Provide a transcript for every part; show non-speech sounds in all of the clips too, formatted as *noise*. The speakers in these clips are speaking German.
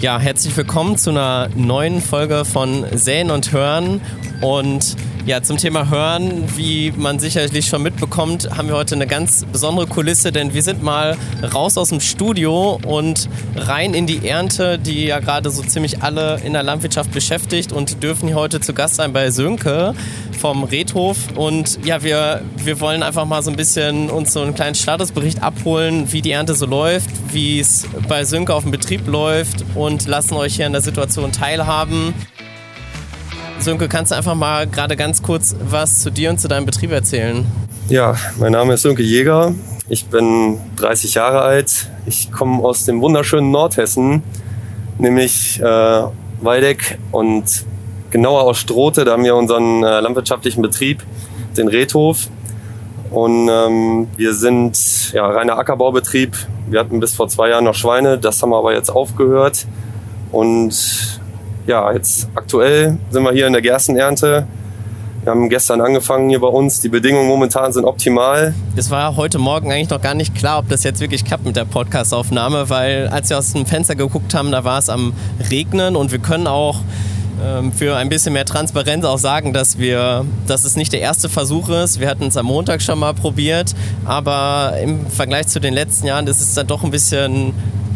Ja, herzlich willkommen zu einer neuen Folge von Säen und Hören. Und ja, zum Thema Hören, wie man sicherlich schon mitbekommt, haben wir heute eine ganz besondere Kulisse, denn wir sind mal raus aus dem Studio und rein in die Ernte, die ja gerade so ziemlich alle in der Landwirtschaft beschäftigt und dürfen hier heute zu Gast sein bei Sönke vom Redhof. Und ja, wir, wir wollen einfach mal so ein bisschen uns so einen kleinen Statusbericht abholen, wie die Ernte so läuft, wie es bei Sönke auf dem Betrieb läuft und lassen euch hier an der Situation teilhaben. Sönke, kannst du einfach mal gerade ganz kurz was zu dir und zu deinem Betrieb erzählen? Ja, mein Name ist Sönke Jäger. Ich bin 30 Jahre alt. Ich komme aus dem wunderschönen Nordhessen, nämlich äh, Waldeck und genauer aus Strote. Da haben wir unseren äh, landwirtschaftlichen Betrieb, den Redhof. Und ähm, wir sind ja, reiner Ackerbaubetrieb. Wir hatten bis vor zwei Jahren noch Schweine, das haben wir aber jetzt aufgehört. Und ja, jetzt aktuell sind wir hier in der Gerstenernte. Wir haben gestern angefangen hier bei uns. Die Bedingungen momentan sind optimal. Es war heute Morgen eigentlich noch gar nicht klar, ob das jetzt wirklich klappt mit der Podcastaufnahme, weil als wir aus dem Fenster geguckt haben, da war es am Regnen und wir können auch ähm, für ein bisschen mehr Transparenz auch sagen, dass wir, dass es nicht der erste Versuch ist. Wir hatten es am Montag schon mal probiert, aber im Vergleich zu den letzten Jahren ist es dann doch ein bisschen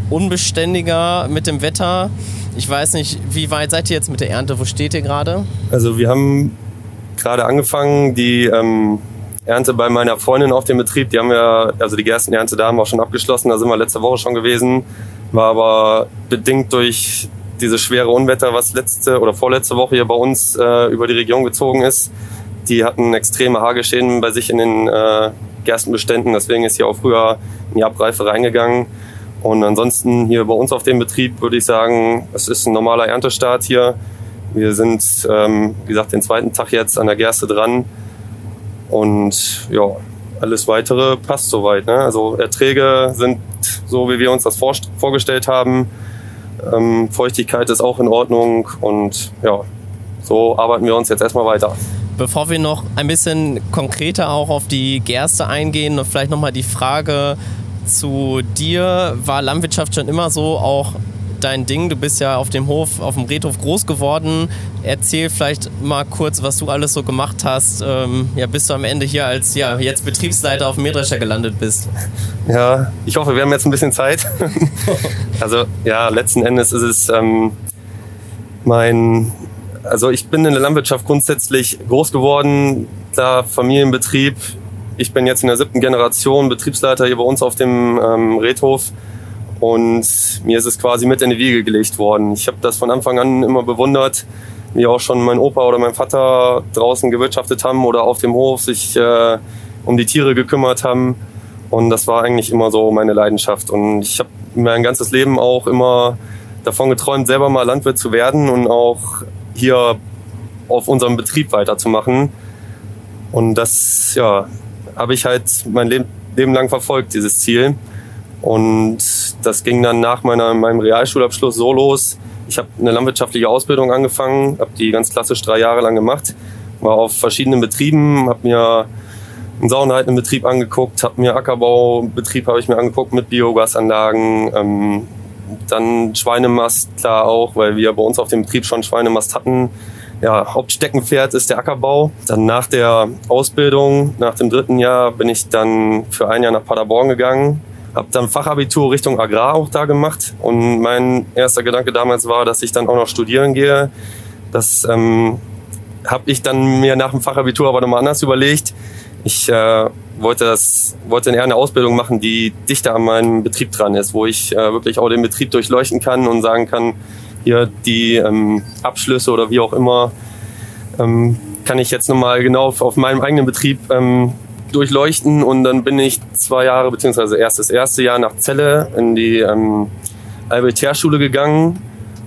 unbeständiger mit dem Wetter. Ich weiß nicht, wie weit seid ihr jetzt mit der Ernte? Wo steht ihr gerade? Also wir haben gerade angefangen, die ähm, Ernte bei meiner Freundin auf dem Betrieb. Die haben wir, also die Gerstenernte da haben wir auch schon abgeschlossen. Da sind wir letzte Woche schon gewesen. War aber bedingt durch dieses schwere Unwetter, was letzte oder vorletzte Woche hier bei uns äh, über die Region gezogen ist. Die hatten extreme Hagelschäden bei sich in den äh, Gerstenbeständen. Deswegen ist hier auch früher in die Abreife reingegangen. Und ansonsten hier bei uns auf dem Betrieb würde ich sagen, es ist ein normaler Erntestart hier. Wir sind, ähm, wie gesagt, den zweiten Tag jetzt an der Gerste dran. Und ja, alles weitere passt soweit. Ne? Also Erträge sind so, wie wir uns das vor, vorgestellt haben. Ähm, Feuchtigkeit ist auch in Ordnung. Und ja, so arbeiten wir uns jetzt erstmal weiter. Bevor wir noch ein bisschen konkreter auch auf die Gerste eingehen und vielleicht nochmal die Frage, zu dir. War Landwirtschaft schon immer so auch dein Ding? Du bist ja auf dem Hof, auf dem Redhof groß geworden. Erzähl vielleicht mal kurz, was du alles so gemacht hast, ähm, ja, bis du am Ende hier als ja, jetzt Betriebsleiter auf dem Mähdrescher gelandet bist. Ja, ich hoffe, wir haben jetzt ein bisschen Zeit. *laughs* also ja, letzten Endes ist es ähm, mein, also ich bin in der Landwirtschaft grundsätzlich groß geworden, klar Familienbetrieb, ich bin jetzt in der siebten Generation Betriebsleiter hier bei uns auf dem ähm, Redhof und mir ist es quasi mit in die Wiege gelegt worden. Ich habe das von Anfang an immer bewundert, wie auch schon mein Opa oder mein Vater draußen gewirtschaftet haben oder auf dem Hof sich äh, um die Tiere gekümmert haben. Und das war eigentlich immer so meine Leidenschaft. Und ich habe mein ganzes Leben auch immer davon geträumt, selber mal Landwirt zu werden und auch hier auf unserem Betrieb weiterzumachen. Und das, ja, habe ich halt mein Leben, lang verfolgt, dieses Ziel. Und das ging dann nach meiner, meinem Realschulabschluss so los. Ich habe eine landwirtschaftliche Ausbildung angefangen, habe die ganz klassisch drei Jahre lang gemacht, war auf verschiedenen Betrieben, habe mir einen sauenhaltenden Betrieb angeguckt, habe mir Ackerbaubetrieb habe ich mir angeguckt mit Biogasanlagen, ähm, dann Schweinemast klar auch, weil wir bei uns auf dem Betrieb schon Schweinemast hatten ja, Hauptsteckenpferd ist der Ackerbau. Dann nach der Ausbildung, nach dem dritten Jahr, bin ich dann für ein Jahr nach Paderborn gegangen. Habe dann Fachabitur Richtung Agrar auch da gemacht. Und mein erster Gedanke damals war, dass ich dann auch noch studieren gehe. Das ähm, habe ich dann mir nach dem Fachabitur aber nochmal anders überlegt. Ich äh, wollte das, wollte eher eine Ausbildung machen, die dichter an meinem Betrieb dran ist, wo ich äh, wirklich auch den Betrieb durchleuchten kann und sagen kann, hier die ähm, Abschlüsse oder wie auch immer, ähm, kann ich jetzt nochmal genau auf, auf meinem eigenen Betrieb ähm, durchleuchten und dann bin ich zwei Jahre, beziehungsweise erst das erste Jahr nach Celle in die ähm, Albert-Herr-Schule gegangen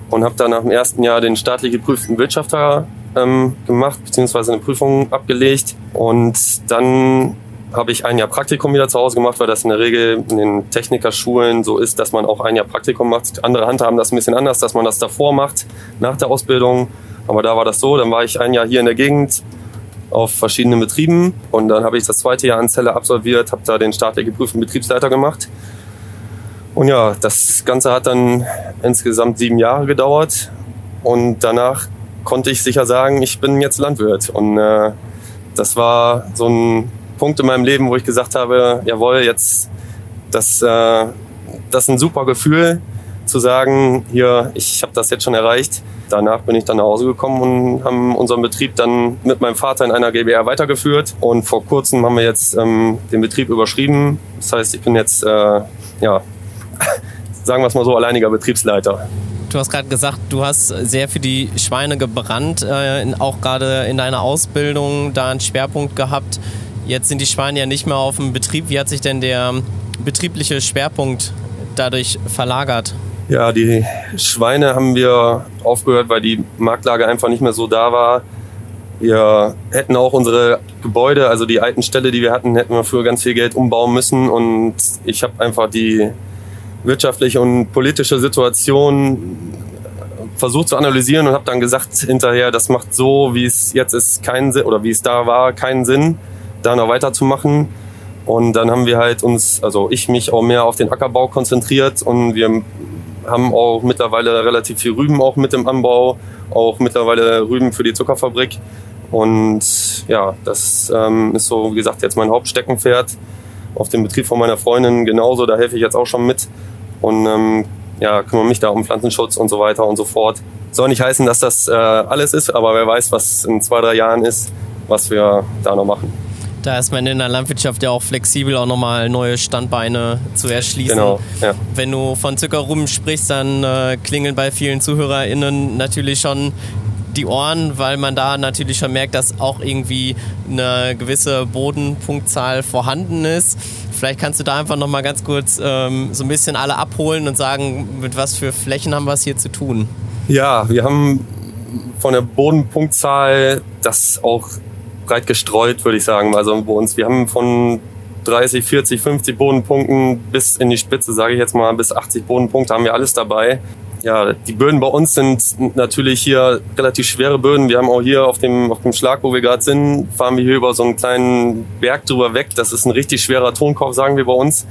und habe dann nach dem ersten Jahr den staatlich geprüften Wirtschafter ähm, gemacht, beziehungsweise eine Prüfung abgelegt und dann habe ich ein Jahr Praktikum wieder zu Hause gemacht, weil das in der Regel in den Technikerschulen so ist, dass man auch ein Jahr Praktikum macht. Andere handhaben das ein bisschen anders, dass man das davor macht, nach der Ausbildung. Aber da war das so. Dann war ich ein Jahr hier in der Gegend auf verschiedenen Betrieben und dann habe ich das zweite Jahr an Zelle absolviert, habe da den staatlich geprüften Betriebsleiter gemacht. Und ja, das Ganze hat dann insgesamt sieben Jahre gedauert und danach konnte ich sicher sagen, ich bin jetzt Landwirt. Und äh, das war so ein Punkt in meinem Leben, wo ich gesagt habe, jawohl, jetzt das, äh, das ist ein super Gefühl zu sagen, hier, ich habe das jetzt schon erreicht. Danach bin ich dann nach Hause gekommen und haben unseren Betrieb dann mit meinem Vater in einer GBR weitergeführt. Und vor kurzem haben wir jetzt ähm, den Betrieb überschrieben. Das heißt, ich bin jetzt, äh, ja, *laughs* sagen wir es mal so, alleiniger Betriebsleiter. Du hast gerade gesagt, du hast sehr für die Schweine gebrannt, äh, auch gerade in deiner Ausbildung da einen Schwerpunkt gehabt. Jetzt sind die Schweine ja nicht mehr auf dem Betrieb. Wie hat sich denn der betriebliche Schwerpunkt dadurch verlagert? Ja, die Schweine haben wir aufgehört, weil die Marktlage einfach nicht mehr so da war. Wir hätten auch unsere Gebäude, also die alten Ställe, die wir hatten, hätten wir für ganz viel Geld umbauen müssen. Und ich habe einfach die wirtschaftliche und politische Situation versucht zu analysieren und habe dann gesagt hinterher, das macht so, wie es jetzt ist, keinen Sinn, oder wie es da war, keinen Sinn, da noch weiterzumachen. Und dann haben wir halt uns, also ich mich auch mehr auf den Ackerbau konzentriert und wir haben auch mittlerweile relativ viel Rüben auch mit im Anbau, auch mittlerweile Rüben für die Zuckerfabrik. Und ja, das ähm, ist so, wie gesagt, jetzt mein Hauptsteckenpferd. Auf dem Betrieb von meiner Freundin genauso, da helfe ich jetzt auch schon mit. Und ähm, ja, kümmere mich da um Pflanzenschutz und so weiter und so fort. Soll nicht heißen, dass das äh, alles ist, aber wer weiß, was in zwei, drei Jahren ist, was wir da noch machen. Da ist man in der Landwirtschaft ja auch flexibel, auch nochmal neue Standbeine zu erschließen. Genau, ja. Wenn du von Zuckerrum sprichst, dann äh, klingeln bei vielen ZuhörerInnen natürlich schon die Ohren, weil man da natürlich schon merkt, dass auch irgendwie eine gewisse Bodenpunktzahl vorhanden ist. Vielleicht kannst du da einfach nochmal ganz kurz ähm, so ein bisschen alle abholen und sagen, mit was für Flächen haben wir es hier zu tun? Ja, wir haben von der Bodenpunktzahl das auch breit gestreut, würde ich sagen. Also bei uns, wir haben von 30, 40, 50 Bodenpunkten bis in die Spitze, sage ich jetzt mal, bis 80 Bodenpunkte haben wir alles dabei. Ja, die Böden bei uns sind natürlich hier relativ schwere Böden. Wir haben auch hier auf dem, auf dem Schlag, wo wir gerade sind, fahren wir hier über so einen kleinen Berg drüber weg. Das ist ein richtig schwerer Tonkorb, sagen wir bei uns.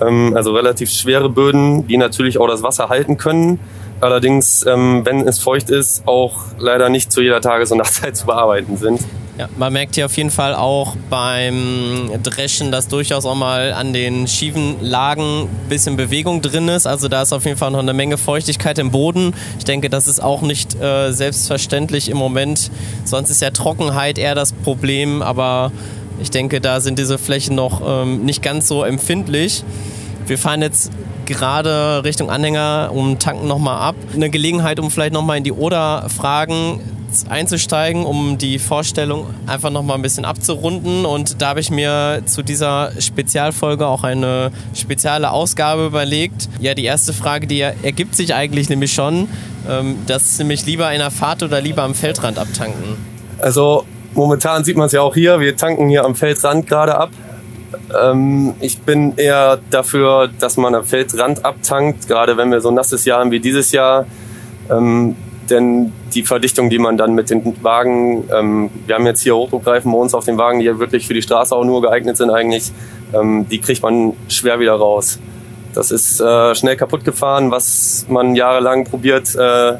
Ähm, also relativ schwere Böden, die natürlich auch das Wasser halten können. Allerdings, ähm, wenn es feucht ist, auch leider nicht zu jeder Tages- und Nachtzeit zu bearbeiten sind. Ja, man merkt hier auf jeden Fall auch beim Dreschen, dass durchaus auch mal an den schiefen Lagen ein bisschen Bewegung drin ist. Also da ist auf jeden Fall noch eine Menge Feuchtigkeit im Boden. Ich denke, das ist auch nicht äh, selbstverständlich im Moment. Sonst ist ja Trockenheit eher das Problem, aber ich denke, da sind diese Flächen noch ähm, nicht ganz so empfindlich. Wir fahren jetzt gerade Richtung Anhänger und tanken nochmal ab. Eine Gelegenheit, um vielleicht nochmal in die Oder-Fragen einzusteigen, um die Vorstellung einfach noch mal ein bisschen abzurunden. Und da habe ich mir zu dieser Spezialfolge auch eine spezielle Ausgabe überlegt. Ja, die erste Frage, die ergibt sich eigentlich nämlich schon. Ähm, das ist nämlich lieber in der Fahrt oder lieber am Feldrand abtanken? Also momentan sieht man es ja auch hier. Wir tanken hier am Feldrand gerade ab. Ähm, ich bin eher dafür, dass man am Feldrand abtankt, gerade wenn wir so ein nasses Jahr haben wie dieses Jahr. Denn die Verdichtung, die man dann mit den Wagen, ähm, wir haben jetzt hier Hochdruckreifen bei uns auf den Wagen, die wirklich für die Straße auch nur geeignet sind eigentlich, ähm, die kriegt man schwer wieder raus. Das ist äh, schnell kaputt gefahren, was man jahrelang probiert, äh,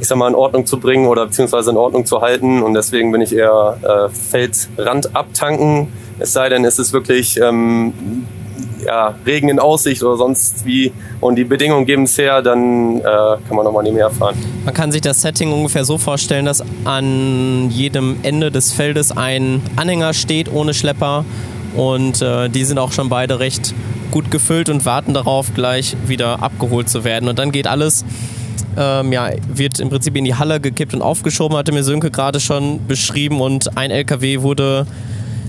ich sag mal, in Ordnung zu bringen oder beziehungsweise in Ordnung zu halten. Und deswegen bin ich eher äh, Feldrand abtanken. Es sei denn, es ist wirklich ähm, ja, Regen in Aussicht oder sonst wie und die Bedingungen geben es her, dann äh, kann man nochmal nebenher fahren. Man kann sich das Setting ungefähr so vorstellen, dass an jedem Ende des Feldes ein Anhänger steht ohne Schlepper und äh, die sind auch schon beide recht gut gefüllt und warten darauf, gleich wieder abgeholt zu werden. Und dann geht alles ähm, ja, wird im Prinzip in die Halle gekippt und aufgeschoben, hatte mir Sönke gerade schon beschrieben. Und ein LKW wurde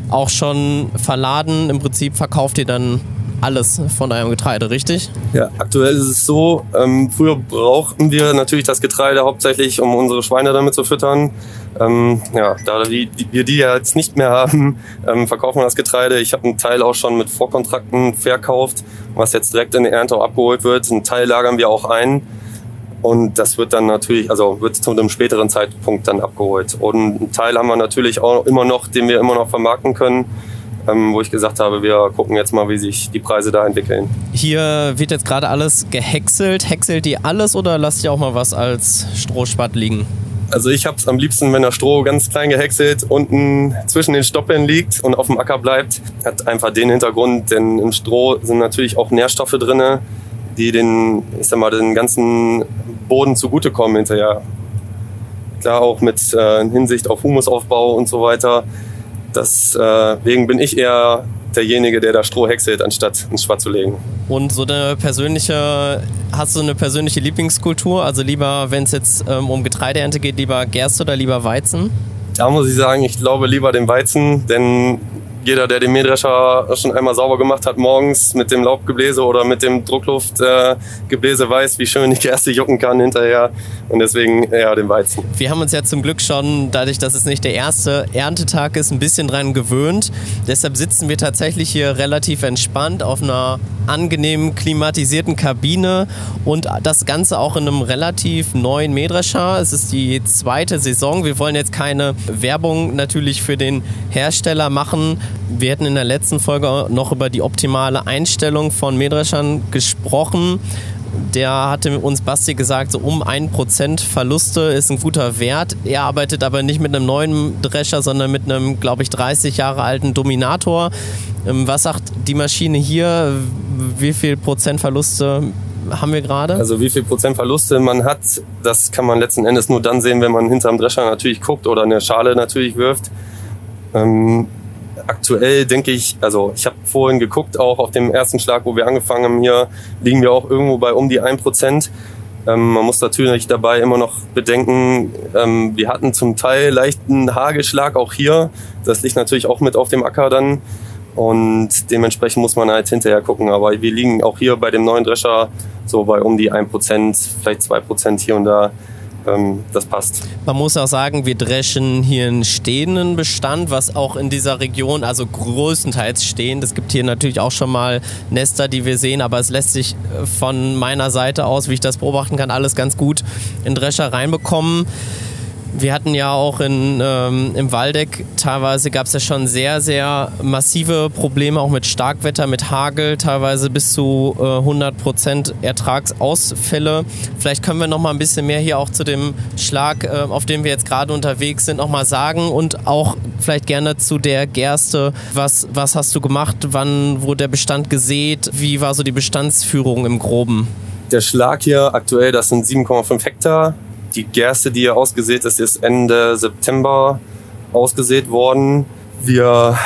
auch schon verladen. Im Prinzip verkauft ihr dann alles von eurem Getreide, richtig? Ja, aktuell ist es so, ähm, früher brauchten wir natürlich das Getreide hauptsächlich, um unsere Schweine damit zu füttern. Ähm, ja, da wir die ja jetzt nicht mehr haben, *laughs* ähm, verkaufen wir das Getreide. Ich habe einen Teil auch schon mit Vorkontrakten verkauft, was jetzt direkt in der Ernte auch abgeholt wird. Einen Teil lagern wir auch ein. Und das wird dann natürlich, also wird zu einem späteren Zeitpunkt dann abgeholt. Und einen Teil haben wir natürlich auch immer noch, den wir immer noch vermarkten können ähm, wo ich gesagt habe, wir gucken jetzt mal, wie sich die Preise da entwickeln. Hier wird jetzt gerade alles gehäckselt. Häckselt ihr alles oder lasst ihr auch mal was als Strohspatt liegen? Also ich habe es am liebsten, wenn der Stroh ganz klein gehäckselt unten zwischen den Stoppeln liegt und auf dem Acker bleibt. Hat einfach den Hintergrund, denn im Stroh sind natürlich auch Nährstoffe drin, die den, ich sag mal, den ganzen Boden zugutekommen hinterher. Klar auch mit äh, Hinsicht auf Humusaufbau und so weiter. Deswegen äh, bin ich eher derjenige, der da Stroh häckselt, anstatt ins Schwarz zu legen. Und so eine persönliche, hast du eine persönliche Lieblingskultur? Also lieber, wenn es jetzt ähm, um Getreideernte geht, lieber Gerste oder lieber Weizen? Da muss ich sagen, ich glaube lieber den Weizen, denn jeder, der den Mähdrescher schon einmal sauber gemacht hat morgens mit dem Laubgebläse oder mit dem Druckluftgebläse, äh, weiß, wie schön die Gerste jucken kann hinterher. Und deswegen eher den Weizen. Wir haben uns ja zum Glück schon, dadurch, dass es nicht der erste Erntetag ist, ein bisschen dran gewöhnt. Deshalb sitzen wir tatsächlich hier relativ entspannt auf einer angenehm klimatisierten Kabine und das Ganze auch in einem relativ neuen Mähdrescher. Es ist die zweite Saison. Wir wollen jetzt keine Werbung natürlich für den Hersteller machen. Wir hatten in der letzten Folge noch über die optimale Einstellung von Mähdreschern gesprochen. Der hatte uns Basti gesagt, so um 1% Verluste ist ein guter Wert. Er arbeitet aber nicht mit einem neuen Drescher, sondern mit einem, glaube ich, 30 Jahre alten Dominator. Ähm, was sagt die Maschine hier? Wie viel Prozent Verluste haben wir gerade? Also wie viel Prozent Verluste man hat, das kann man letzten Endes nur dann sehen, wenn man hinterm Drescher natürlich guckt oder eine Schale natürlich wirft. Ähm, aktuell denke ich, also ich habe vorhin geguckt, auch auf dem ersten Schlag, wo wir angefangen haben hier, liegen wir auch irgendwo bei um die 1%. Ähm, man muss natürlich dabei immer noch bedenken, ähm, wir hatten zum Teil leichten Hagelschlag auch hier. Das liegt natürlich auch mit auf dem Acker dann. Und dementsprechend muss man halt hinterher gucken. Aber wir liegen auch hier bei dem neuen Drescher so bei um die 1%, vielleicht 2% hier und da ähm, das passt. Man muss auch sagen, wir dreschen hier einen stehenden Bestand, was auch in dieser Region, also größtenteils stehend. Es gibt hier natürlich auch schon mal Nester, die wir sehen, aber es lässt sich äh, von meiner Seite aus, wie ich das beobachten kann, alles ganz gut in Drescher reinbekommen. Wir hatten ja auch in, ähm, im Waldeck teilweise gab es ja schon sehr, sehr massive Probleme, auch mit Starkwetter, mit Hagel, teilweise bis zu äh, 100% Ertragsausfälle. Vielleicht können wir noch mal ein bisschen mehr hier auch zu dem Schlag, äh, auf dem wir jetzt gerade unterwegs sind, noch mal sagen und auch vielleicht gerne zu der Gerste. Was, was hast du gemacht? Wann wurde der Bestand gesät? Wie war so die Bestandsführung im Groben? Der Schlag hier aktuell, das sind 7,5 Hektar die Gerste, die hier ausgesät ist, ist Ende September ausgesät worden. Wir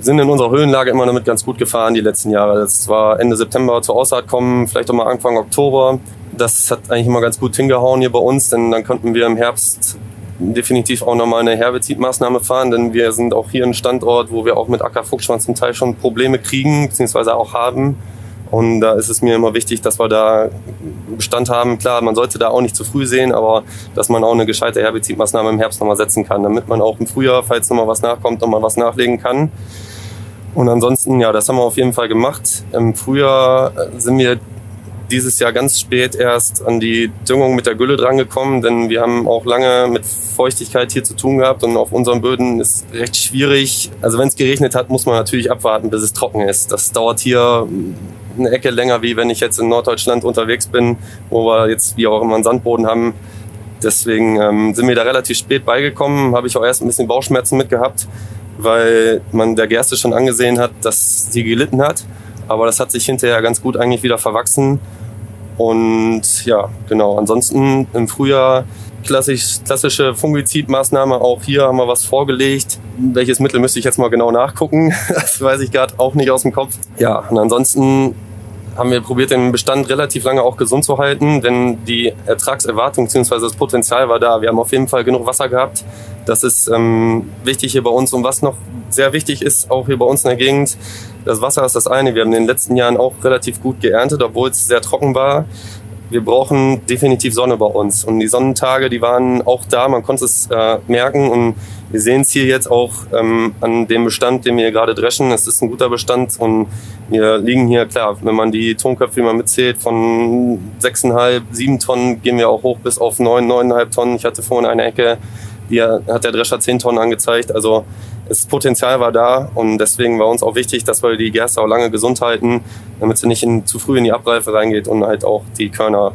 sind in unserer Höhenlage immer damit ganz gut gefahren die letzten Jahre. Das war Ende September zur Aussaat kommen, vielleicht auch mal Anfang Oktober. Das hat eigentlich immer ganz gut hingehauen hier bei uns, denn dann konnten wir im Herbst definitiv auch nochmal eine Herbizidmaßnahme fahren, denn wir sind auch hier ein Standort, wo wir auch mit Ackerfuchsschwanz zum Teil schon Probleme kriegen, beziehungsweise auch haben. Und da ist es mir immer wichtig, dass wir da Bestand haben. Klar, man sollte da auch nicht zu früh sehen, aber dass man auch eine gescheite Herbizidmaßnahme im Herbst nochmal setzen kann, damit man auch im Frühjahr, falls nochmal was nachkommt, nochmal was nachlegen kann. Und ansonsten, ja, das haben wir auf jeden Fall gemacht. Im Frühjahr sind wir dieses Jahr ganz spät erst an die Düngung mit der Gülle drangekommen, denn wir haben auch lange mit Feuchtigkeit hier zu tun gehabt und auf unseren Böden ist recht schwierig. Also wenn es geregnet hat, muss man natürlich abwarten, bis es trocken ist. Das dauert hier eine Ecke länger, wie wenn ich jetzt in Norddeutschland unterwegs bin, wo wir jetzt wie auch immer einen Sandboden haben. Deswegen ähm, sind wir da relativ spät beigekommen, habe ich auch erst ein bisschen Bauchschmerzen mitgehabt, weil man der Gerste schon angesehen hat, dass sie gelitten hat. Aber das hat sich hinterher ganz gut eigentlich wieder verwachsen. Und ja, genau. Ansonsten im Frühjahr klassisch, klassische Fungizidmaßnahme. Auch hier haben wir was vorgelegt. Welches Mittel müsste ich jetzt mal genau nachgucken? *laughs* Das weiß ich gerade auch nicht aus dem Kopf. Ja, und ansonsten haben wir probiert, den Bestand relativ lange auch gesund zu halten, denn die Ertragserwartung bzw. das Potenzial war da. Wir haben auf jeden Fall genug Wasser gehabt. Das ist ähm, wichtig hier bei uns. Und was noch sehr wichtig ist, auch hier bei uns in der Gegend, das Wasser ist das eine. Wir haben in den letzten Jahren auch relativ gut geerntet, obwohl es sehr trocken war wir brauchen definitiv Sonne bei uns. Und die Sonnentage, die waren auch da, man konnte es äh, merken. Und wir sehen es hier jetzt auch ähm, an dem Bestand, den wir gerade dreschen. Es ist ein guter Bestand und wir liegen hier, klar, wenn man die Tonköpfe mal mitzählt, von 6,5, 7 Tonnen gehen wir auch hoch bis auf 9, 9,5 Tonnen. Ich hatte vorhin eine Ecke, die hat der Drescher 10 Tonnen angezeigt. Also das Potenzial war da und deswegen war uns auch wichtig, dass wir die Gerste auch lange gesund halten, damit sie nicht in, zu früh in die Abreife reingeht und halt auch die Körner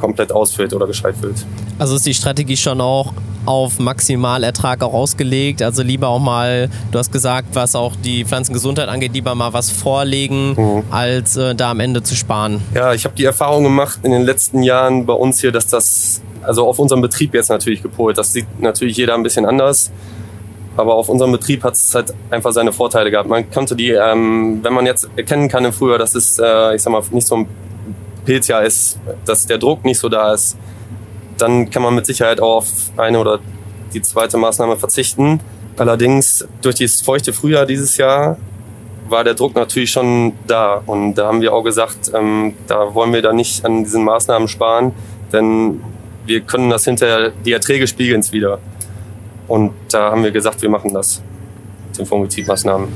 komplett ausfüllt oder gescheit füllt. Also ist die Strategie schon auch auf Maximalertrag auch ausgelegt. Also lieber auch mal, du hast gesagt, was auch die Pflanzengesundheit angeht, lieber mal was vorlegen, mhm. als äh, da am Ende zu sparen. Ja, ich habe die Erfahrung gemacht in den letzten Jahren bei uns hier, dass das, also auf unserem Betrieb jetzt natürlich gepolt, das sieht natürlich jeder ein bisschen anders. Aber auf unserem Betrieb hat es halt einfach seine Vorteile gehabt. Man konnte die, ähm, wenn man jetzt erkennen kann im Frühjahr, dass es, äh, ich sag mal, nicht so ein Pilzjahr ist, dass der Druck nicht so da ist, dann kann man mit Sicherheit auch auf eine oder die zweite Maßnahme verzichten. Allerdings durch dieses feuchte Frühjahr dieses Jahr war der Druck natürlich schon da. Und da haben wir auch gesagt, ähm, da wollen wir da nicht an diesen Maßnahmen sparen, denn wir können das hinterher, die Erträge spiegeln es wieder. Und da haben wir gesagt, wir machen das mit den Fungizidmaßnahmen.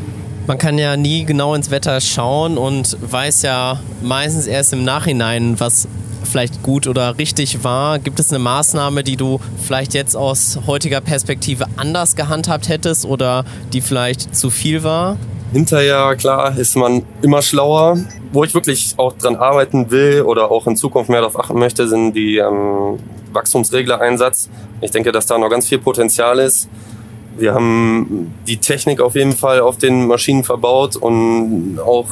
Man kann ja nie genau ins Wetter schauen und weiß ja meistens erst im Nachhinein, was vielleicht gut oder richtig war. Gibt es eine Maßnahme, die du vielleicht jetzt aus heutiger Perspektive anders gehandhabt hättest oder die vielleicht zu viel war? Hinterher, klar, ist man immer schlauer. Wo ich wirklich auch dran arbeiten will oder auch in Zukunft mehr darauf achten möchte, sind die ähm, Wachstumsregler-Einsatz. Ich denke, dass da noch ganz viel Potenzial ist. Wir haben die Technik auf jeden Fall auf den Maschinen verbaut und auch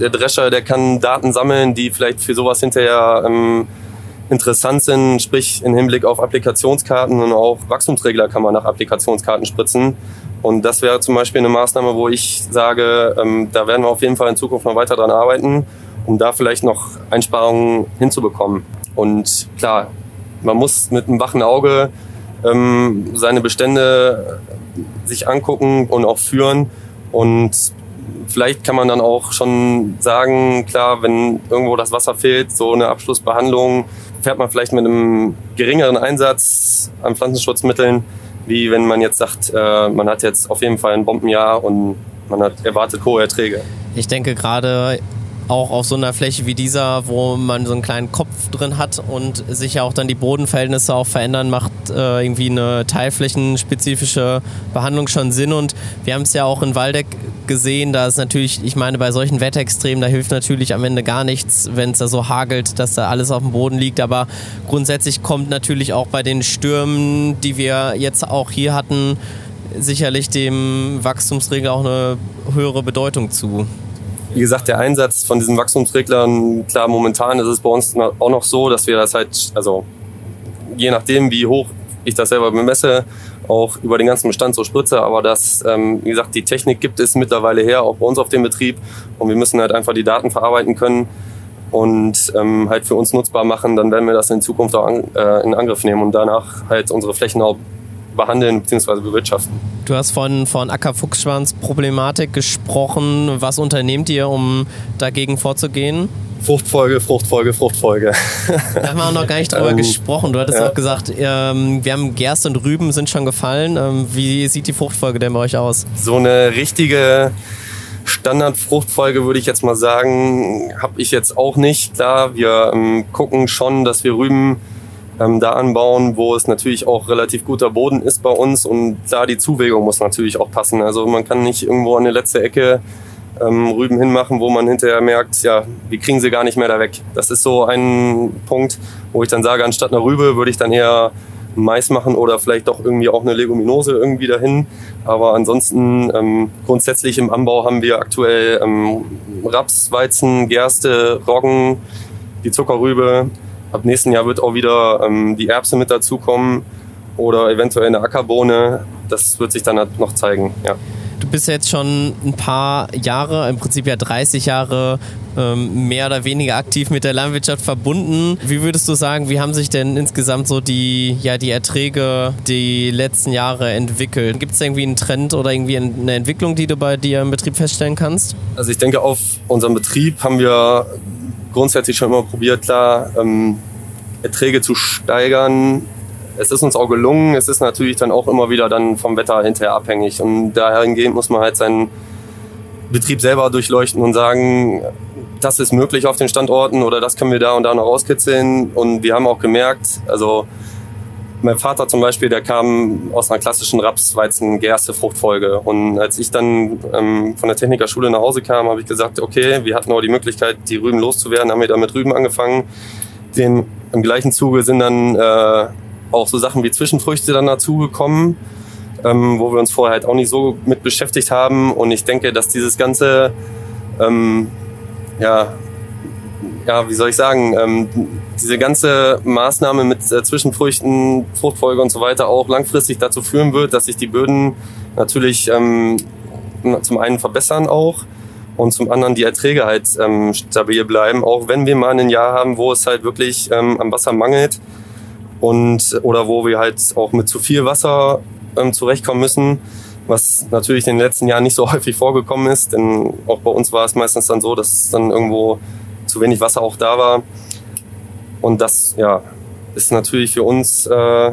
der Drescher, der kann Daten sammeln, die vielleicht für sowas hinterher ähm, interessant sind, sprich im Hinblick auf Applikationskarten und auch Wachstumsregler kann man nach Applikationskarten spritzen. Und das wäre zum Beispiel eine Maßnahme, wo ich sage, ähm, da werden wir auf jeden Fall in Zukunft noch weiter dran arbeiten, um da vielleicht noch Einsparungen hinzubekommen. Und klar, man muss mit einem wachen Auge ähm, seine Bestände sich angucken und auch führen. Und vielleicht kann man dann auch schon sagen, klar, wenn irgendwo das Wasser fehlt, so eine Abschlussbehandlung, fährt man vielleicht mit einem geringeren Einsatz an Pflanzenschutzmitteln, wie wenn man jetzt sagt, äh, man hat jetzt auf jeden Fall ein Bombenjahr und man hat erwartet hohe Erträge. Ich denke gerade auch auf so einer Fläche wie dieser, wo man so einen kleinen Kopf drin hat und sich ja auch dann die Bodenverhältnisse auch verändern, macht äh, irgendwie eine teilflächenspezifische Behandlung schon Sinn. Und wir haben es ja auch in Waldeck gesehen, da ist natürlich, ich meine, bei solchen Wetterextremen, da hilft natürlich am Ende gar nichts, wenn es da so hagelt, dass da alles auf dem Boden liegt. Aber grundsätzlich kommt natürlich auch bei den Stürmen, die wir jetzt auch hier hatten, sicherlich dem Wachstumsregel auch eine höhere Bedeutung zu. Wie gesagt, der Einsatz von diesen Wachstumsreglern, klar, momentan ist es bei uns auch noch so, dass wir das halt, also je nachdem, wie hoch ich das selber bemesse, auch über den ganzen Bestand so spritze. Aber das, ähm, wie gesagt, die Technik gibt es mittlerweile her, auch bei uns auf dem Betrieb. Und wir müssen halt einfach die Daten verarbeiten können und ähm, halt für uns nutzbar machen. Dann werden wir das in Zukunft auch an, äh, in Angriff nehmen und danach halt unsere Flächen auch behandeln bzw. bewirtschaften. Du hast von, von Ackerfuchsschwanz-Problematik gesprochen. Was unternehmt ihr, um dagegen vorzugehen? Fruchtfolge, Fruchtfolge, Fruchtfolge. Da haben wir auch noch gar nicht drüber *laughs* ähm, gesprochen. Du hattest ja. auch gesagt, ähm, wir haben Gerste und Rüben sind schon gefallen. Ähm, wie sieht die Fruchtfolge denn bei euch aus? So eine richtige Standardfruchtfolge würde ich jetzt mal sagen, habe ich jetzt auch nicht. Klar, wir ähm, gucken schon, dass wir Rüben ähm, da anbauen, wo es natürlich auch relativ guter Boden ist bei uns und klar, die Zuwägung muss natürlich auch passen. Also man kann nicht irgendwo an der letzte Ecke ähm, Rüben hinmachen, wo man hinterher merkt, ja, wir kriegen sie gar nicht mehr da weg. Das ist so ein Punkt, wo ich dann sage, anstatt einer Rübe würde ich dann eher Mais machen oder vielleicht doch irgendwie auch eine Leguminose irgendwie dahin. Aber ansonsten ähm, grundsätzlich im Anbau haben wir aktuell ähm, Raps, Weizen, Gerste, Roggen, die Zuckerrübe, Ab nächsten Jahr wird auch wieder ähm, die Erbse mit dazukommen oder eventuell eine Ackerbohne. Das wird sich dann halt noch zeigen, ja. Du bist jetzt schon ein paar Jahre, im Prinzip ja 30 Jahre ähm, mehr oder weniger aktiv mit der Landwirtschaft verbunden. Wie würdest du sagen, wie haben sich denn insgesamt so die, ja, die Erträge die letzten Jahre entwickelt? Gibt es irgendwie einen Trend oder irgendwie eine Entwicklung, die du bei dir im Betrieb feststellen kannst? Also ich denke, auf unserem Betrieb haben wir grundsätzlich schon immer probiert, klar, ähm, Erträge zu steigern. Es ist uns auch gelungen. Es ist natürlich dann auch immer wieder dann vom Wetter hinterher abhängig. Und dahingehend muss man halt seinen Betrieb selber durchleuchten und sagen, das ist möglich auf den Standorten oder das können wir da und da noch rauskitzeln. Und wir haben auch gemerkt, also mein Vater zum Beispiel, der kam aus einer klassischen Raps, Weizen, Gerste, Fruchtfolge. Und als ich dann ähm, von der Technikerschule nach Hause kam, habe ich gesagt, okay, wir hatten auch die Möglichkeit, die Rüben loszuwerden, haben wir dann mit Rüben angefangen. Den, Im gleichen Zuge sind dann äh, auch so Sachen wie Zwischenfrüchte dann dazugekommen, ähm, wo wir uns vorher halt auch nicht so mit beschäftigt haben. Und ich denke, dass dieses ganze, ähm, ja, ja, wie soll ich sagen, ähm, diese ganze Maßnahme mit äh, Zwischenfrüchten, Fruchtfolge und so weiter auch langfristig dazu führen wird, dass sich die Böden natürlich ähm, zum einen verbessern auch und zum anderen die Erträge halt ähm, stabil bleiben, auch wenn wir mal ein Jahr haben, wo es halt wirklich ähm, am Wasser mangelt und oder wo wir halt auch mit zu viel Wasser ähm, zurechtkommen müssen, was natürlich in den letzten Jahren nicht so *laughs* häufig vorgekommen ist, denn auch bei uns war es meistens dann so, dass es dann irgendwo zu wenig Wasser auch da war. Und das ja, ist natürlich für uns äh,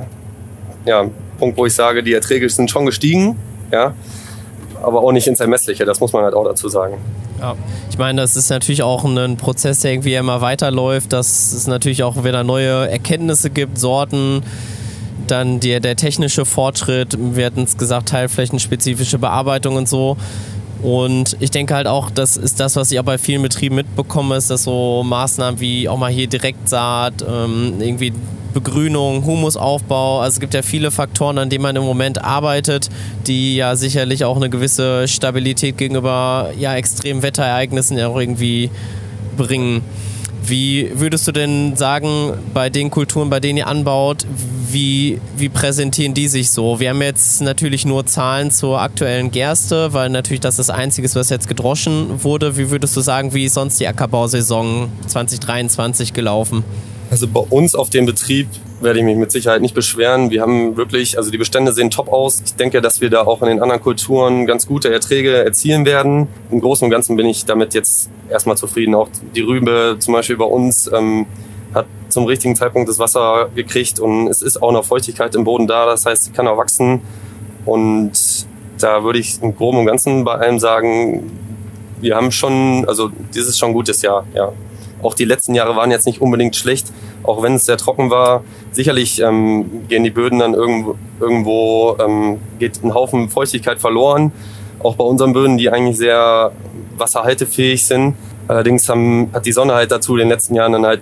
ja, ein Punkt, wo ich sage, die Erträge sind schon gestiegen, ja, aber auch nicht ins Ermessliche, das muss man halt auch dazu sagen. Ja, ich meine, das ist natürlich auch ein Prozess, der irgendwie immer weiterläuft, dass es natürlich auch wieder neue Erkenntnisse gibt, Sorten, dann die, der technische Fortschritt, wir hatten es gesagt, teilflächenspezifische Bearbeitung und so. Und ich denke halt auch, das ist das, was ich auch bei vielen Betrieben mitbekomme, ist, dass so Maßnahmen wie auch mal hier Direktsaat, ähm, irgendwie Begrünung, Humusaufbau, also es gibt ja viele Faktoren, an denen man im Moment arbeitet, die ja sicherlich auch eine gewisse Stabilität gegenüber ja, extremen Wetterereignissen ja auch irgendwie bringen. Wie würdest du denn sagen, bei den Kulturen, bei denen ihr anbaut, wie, wie präsentieren die sich so? Wir haben jetzt natürlich nur Zahlen zur aktuellen Gerste, weil natürlich das das Einzige ist, was jetzt gedroschen wurde. Wie würdest du sagen, wie ist sonst die Ackerbausaison 2023 gelaufen? Also bei uns auf dem Betrieb werde ich mich mit Sicherheit nicht beschweren. Wir haben wirklich, also die Bestände sehen top aus. Ich denke, dass wir da auch in den anderen Kulturen ganz gute Erträge erzielen werden. Im Großen und Ganzen bin ich damit jetzt erstmal zufrieden. Auch die Rübe zum Beispiel bei uns ähm, hat zum richtigen Zeitpunkt das Wasser gekriegt und es ist auch noch Feuchtigkeit im Boden da. Das heißt, sie kann auch wachsen. Und da würde ich im Groben und Ganzen bei allem sagen, wir haben schon, also dieses ist schon ein gutes Jahr, ja. Auch die letzten Jahre waren jetzt nicht unbedingt schlecht, auch wenn es sehr trocken war. Sicherlich ähm, gehen die Böden dann irgendwo, irgendwo ähm, geht ein Haufen Feuchtigkeit verloren. Auch bei unseren Böden, die eigentlich sehr wasserhaltefähig sind. Allerdings haben, hat die Sonne halt dazu in den letzten Jahren dann halt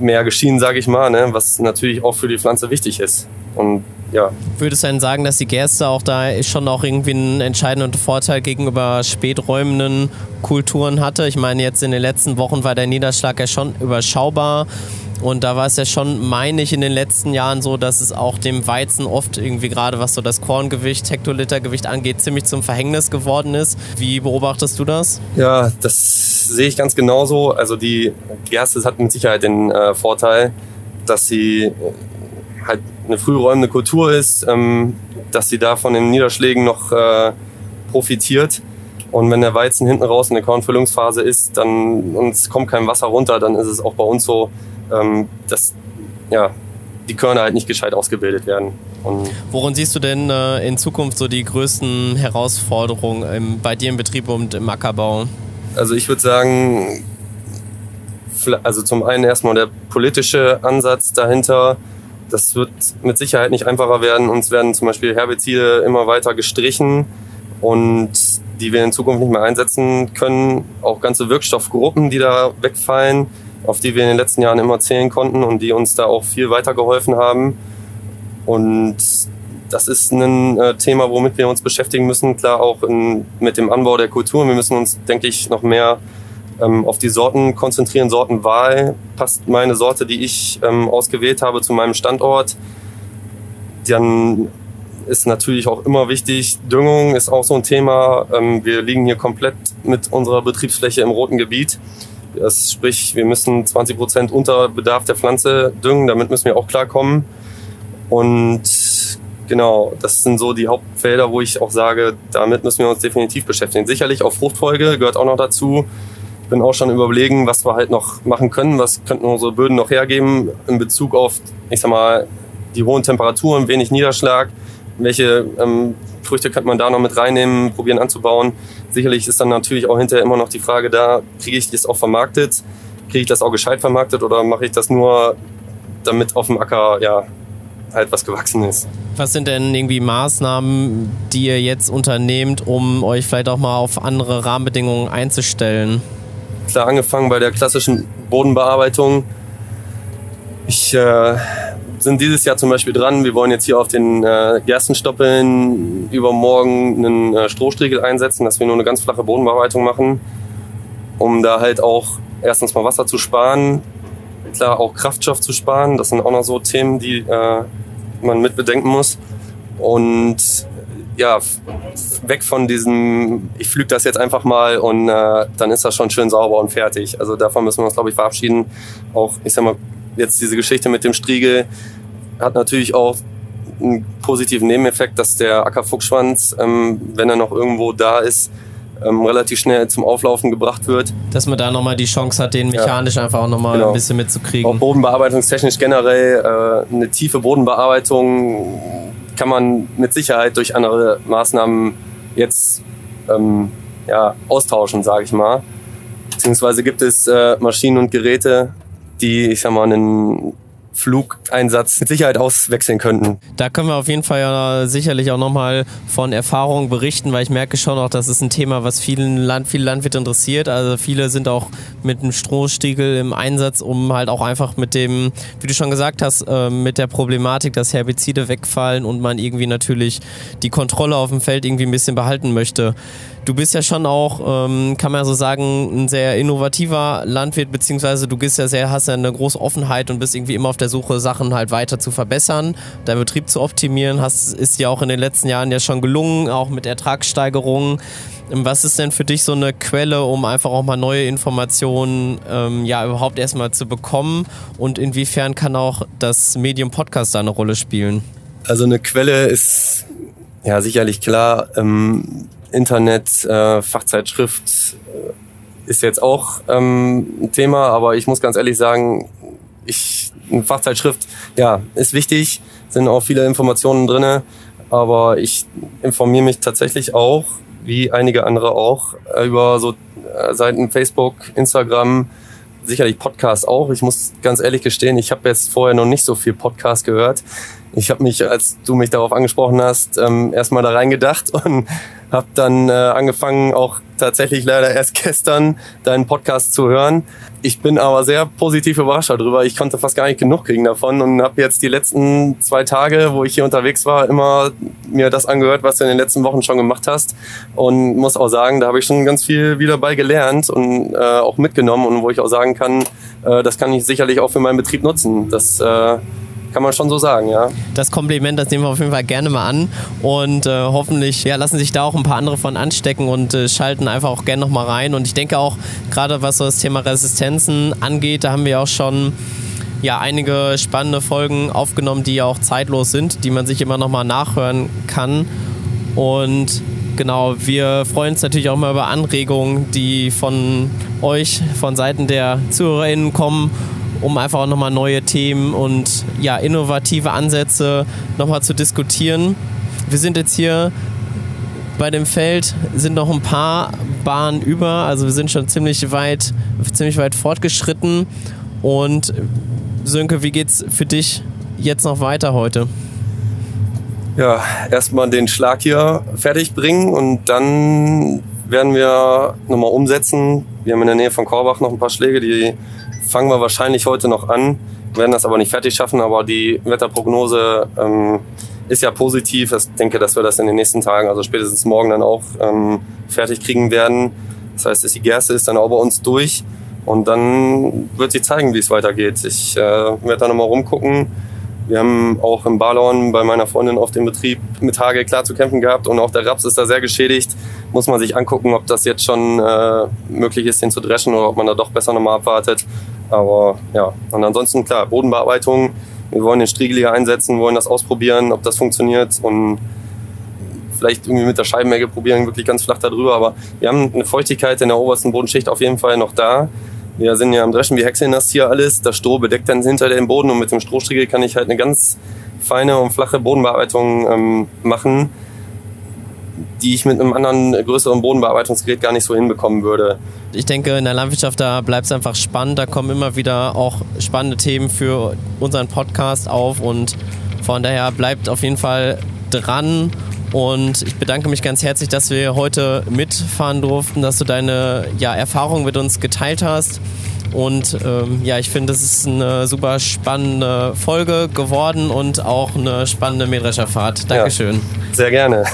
mehr geschienen, sage ich mal, ne? was natürlich auch für die Pflanze wichtig ist. Und ja. Würdest du denn sagen, dass die Gerste auch da schon auch irgendwie einen entscheidenden Vorteil gegenüber späträumenden Kulturen hatte? Ich meine, jetzt in den letzten Wochen war der Niederschlag ja schon überschaubar. Und da war es ja schon, meine ich, in den letzten Jahren so, dass es auch dem Weizen oft irgendwie gerade, was so das Korngewicht, Hektolitergewicht angeht, ziemlich zum Verhängnis geworden ist. Wie beobachtest du das? Ja, das sehe ich ganz genauso. Also die Gerste hat mit Sicherheit den äh, Vorteil, dass sie halt eine frühräumende Kultur ist, ähm, dass sie da von den Niederschlägen noch äh, profitiert. Und wenn der Weizen hinten raus in der Kornfüllungsphase ist, dann und es kommt kein Wasser runter, dann ist es auch bei uns so, ähm, dass ja, die Körner halt nicht gescheit ausgebildet werden. Und Worin siehst du denn äh, in Zukunft so die größten Herausforderungen im, bei dir im Betrieb und im Ackerbau? Also ich würde sagen, also zum einen erstmal der politische Ansatz dahinter, das wird mit Sicherheit nicht einfacher werden. Uns werden zum Beispiel Herbizide immer weiter gestrichen und die wir in Zukunft nicht mehr einsetzen können. Auch ganze Wirkstoffgruppen, die da wegfallen, auf die wir in den letzten Jahren immer zählen konnten und die uns da auch viel weitergeholfen haben. Und das ist ein äh, Thema, womit wir uns beschäftigen müssen. Klar auch in, mit dem Anbau der Kulturen. Wir müssen uns, denke ich, noch mehr ähm, auf die Sorten konzentrieren, Sortenwahl. Passt meine Sorte, die ich ähm, ausgewählt habe, zu meinem Standort. Dann ist natürlich auch immer wichtig, Düngung ist auch so ein Thema. Ähm, wir liegen hier komplett mit unserer Betriebsfläche im roten Gebiet. Das sprich, wir müssen 20 Prozent unter Bedarf der Pflanze düngen, damit müssen wir auch klarkommen. Und genau, das sind so die Hauptfelder, wo ich auch sage, damit müssen wir uns definitiv beschäftigen. Sicherlich auch Fruchtfolge gehört auch noch dazu bin auch schon überlegen, was wir halt noch machen können, was könnten unsere Böden noch hergeben in Bezug auf, ich sag mal, die hohen Temperaturen, wenig Niederschlag, welche ähm, Früchte könnte man da noch mit reinnehmen, probieren anzubauen. Sicherlich ist dann natürlich auch hinterher immer noch die Frage da, kriege ich das auch vermarktet, kriege ich das auch gescheit vermarktet oder mache ich das nur, damit auf dem Acker ja halt was gewachsen ist. Was sind denn irgendwie Maßnahmen, die ihr jetzt unternehmt, um euch vielleicht auch mal auf andere Rahmenbedingungen einzustellen? Klar, angefangen bei der klassischen Bodenbearbeitung. Ich äh, sind dieses Jahr zum Beispiel dran. Wir wollen jetzt hier auf den äh, Gerstenstoppeln übermorgen einen äh, Strohstriegel einsetzen, dass wir nur eine ganz flache Bodenbearbeitung machen, um da halt auch erstens mal Wasser zu sparen, klar auch Kraftstoff zu sparen. Das sind auch noch so Themen, die äh, man mit bedenken muss. Und ja, weg von diesem, ich flüge das jetzt einfach mal und äh, dann ist das schon schön sauber und fertig. Also davon müssen wir uns, glaube ich, verabschieden. Auch, ich sag mal, jetzt diese Geschichte mit dem Striegel hat natürlich auch einen positiven Nebeneffekt, dass der Ackerfuchsschwanz, ähm, wenn er noch irgendwo da ist, ähm, relativ schnell zum Auflaufen gebracht wird. Dass man da nochmal die Chance hat, den mechanisch ja. einfach auch nochmal genau. ein bisschen mitzukriegen. Auch bodenbearbeitungstechnisch generell äh, eine tiefe Bodenbearbeitung kann man mit Sicherheit durch andere Maßnahmen jetzt ähm, ja, austauschen, sage ich mal. Beziehungsweise gibt es äh, Maschinen und Geräte, die, ich sag mal, einen Flugeinsatz mit Sicherheit auswechseln könnten. Da können wir auf jeden Fall ja sicherlich auch nochmal von Erfahrungen berichten, weil ich merke schon auch, das ist ein Thema, was vielen Land, viele Landwirte interessiert. Also viele sind auch mit einem Strohstiegel im Einsatz, um halt auch einfach mit dem, wie du schon gesagt hast, äh, mit der Problematik, dass Herbizide wegfallen und man irgendwie natürlich die Kontrolle auf dem Feld irgendwie ein bisschen behalten möchte. Du bist ja schon auch, ähm, kann man ja so sagen, ein sehr innovativer Landwirt, beziehungsweise du bist ja sehr, hast ja eine große Offenheit und bist irgendwie immer auf der Suche, Sachen halt weiter zu verbessern, deinen Betrieb zu optimieren. Hast, ist ja auch in den letzten Jahren ja schon gelungen, auch mit Ertragssteigerungen. Was ist denn für dich so eine Quelle, um einfach auch mal neue Informationen ähm, ja überhaupt erstmal zu bekommen? Und inwiefern kann auch das Medium Podcast da eine Rolle spielen? Also eine Quelle ist ja sicherlich klar. Ähm, Internet, äh, Fachzeitschrift äh, ist jetzt auch ähm, ein Thema, aber ich muss ganz ehrlich sagen, ich, eine Fachzeitschrift, ja, ist wichtig, sind auch viele Informationen drinne, aber ich informiere mich tatsächlich auch, wie einige andere auch, äh, über so äh, Seiten Facebook, Instagram, sicherlich Podcast auch. Ich muss ganz ehrlich gestehen, ich habe jetzt vorher noch nicht so viel Podcast gehört. Ich habe mich, als du mich darauf angesprochen hast, ähm, erstmal da reingedacht *laughs* und habe dann äh, angefangen, auch tatsächlich leider erst *laughs* gestern deinen Podcast zu hören. Ich bin aber sehr positiv überrascht darüber. Ich konnte fast gar nicht genug kriegen davon und habe jetzt die letzten zwei Tage, wo ich hier unterwegs war, immer mir das angehört, was du in den letzten Wochen schon gemacht hast. Und muss auch sagen, da habe ich schon ganz viel wieder bei gelernt und äh, auch mitgenommen und wo ich auch sagen kann, äh, das kann ich sicherlich auch für meinen Betrieb nutzen. Das äh, kann man schon so sagen, ja. Das Kompliment, das nehmen wir auf jeden Fall gerne mal an. Und äh, hoffentlich ja, lassen sich da auch ein paar andere von anstecken und äh, schalten einfach auch gerne nochmal rein. Und ich denke auch, gerade was so das Thema Resistenzen angeht, da haben wir auch schon ja, einige spannende Folgen aufgenommen, die ja auch zeitlos sind, die man sich immer nochmal nachhören kann. Und genau, wir freuen uns natürlich auch mal über Anregungen, die von euch, von Seiten der ZuhörerInnen kommen um einfach auch nochmal neue Themen und ja, innovative Ansätze nochmal zu diskutieren. Wir sind jetzt hier bei dem Feld, sind noch ein paar Bahnen über, also wir sind schon ziemlich weit, ziemlich weit fortgeschritten. Und Sönke, wie geht's für dich jetzt noch weiter heute? Ja, erstmal den Schlag hier fertig bringen und dann werden wir nochmal umsetzen. Wir haben in der Nähe von Korbach noch ein paar Schläge, die fangen wir wahrscheinlich heute noch an, werden das aber nicht fertig schaffen, aber die Wetterprognose ähm, ist ja positiv. Ich denke, dass wir das in den nächsten Tagen, also spätestens morgen dann auch ähm, fertig kriegen werden. Das heißt, die Gerste ist dann auch bei uns durch und dann wird sich zeigen, wie es weitergeht. Ich äh, werde da nochmal rumgucken. Wir haben auch im Balon bei meiner Freundin auf dem Betrieb mit Hagel klar zu kämpfen gehabt und auch der Raps ist da sehr geschädigt. Muss man sich angucken, ob das jetzt schon äh, möglich ist, den zu dreschen oder ob man da doch besser nochmal abwartet. Aber ja, und ansonsten klar, Bodenbearbeitung. Wir wollen den Striegel hier einsetzen, wollen das ausprobieren, ob das funktioniert und vielleicht irgendwie mit der Scheibenmenge probieren, wirklich ganz flach darüber. Aber wir haben eine Feuchtigkeit in der obersten Bodenschicht auf jeden Fall noch da. Wir sind ja am Dreschen, wir häckseln das hier alles. Das Stroh bedeckt dann hinter den Boden und mit dem Strohstriegel kann ich halt eine ganz feine und flache Bodenbearbeitung ähm, machen die ich mit einem anderen größeren Bodenbearbeitungsgerät gar nicht so hinbekommen würde. Ich denke, in der Landwirtschaft, da bleibt es einfach spannend. Da kommen immer wieder auch spannende Themen für unseren Podcast auf und Von daher bleibt auf jeden Fall dran und ich bedanke mich ganz herzlich, dass wir heute mitfahren durften, dass du deine ja, Erfahrung mit uns geteilt hast. Und ähm, ja, ich finde, es ist eine super spannende Folge geworden und auch eine spannende Mähdrescherfahrt. Dankeschön. Ja, sehr gerne.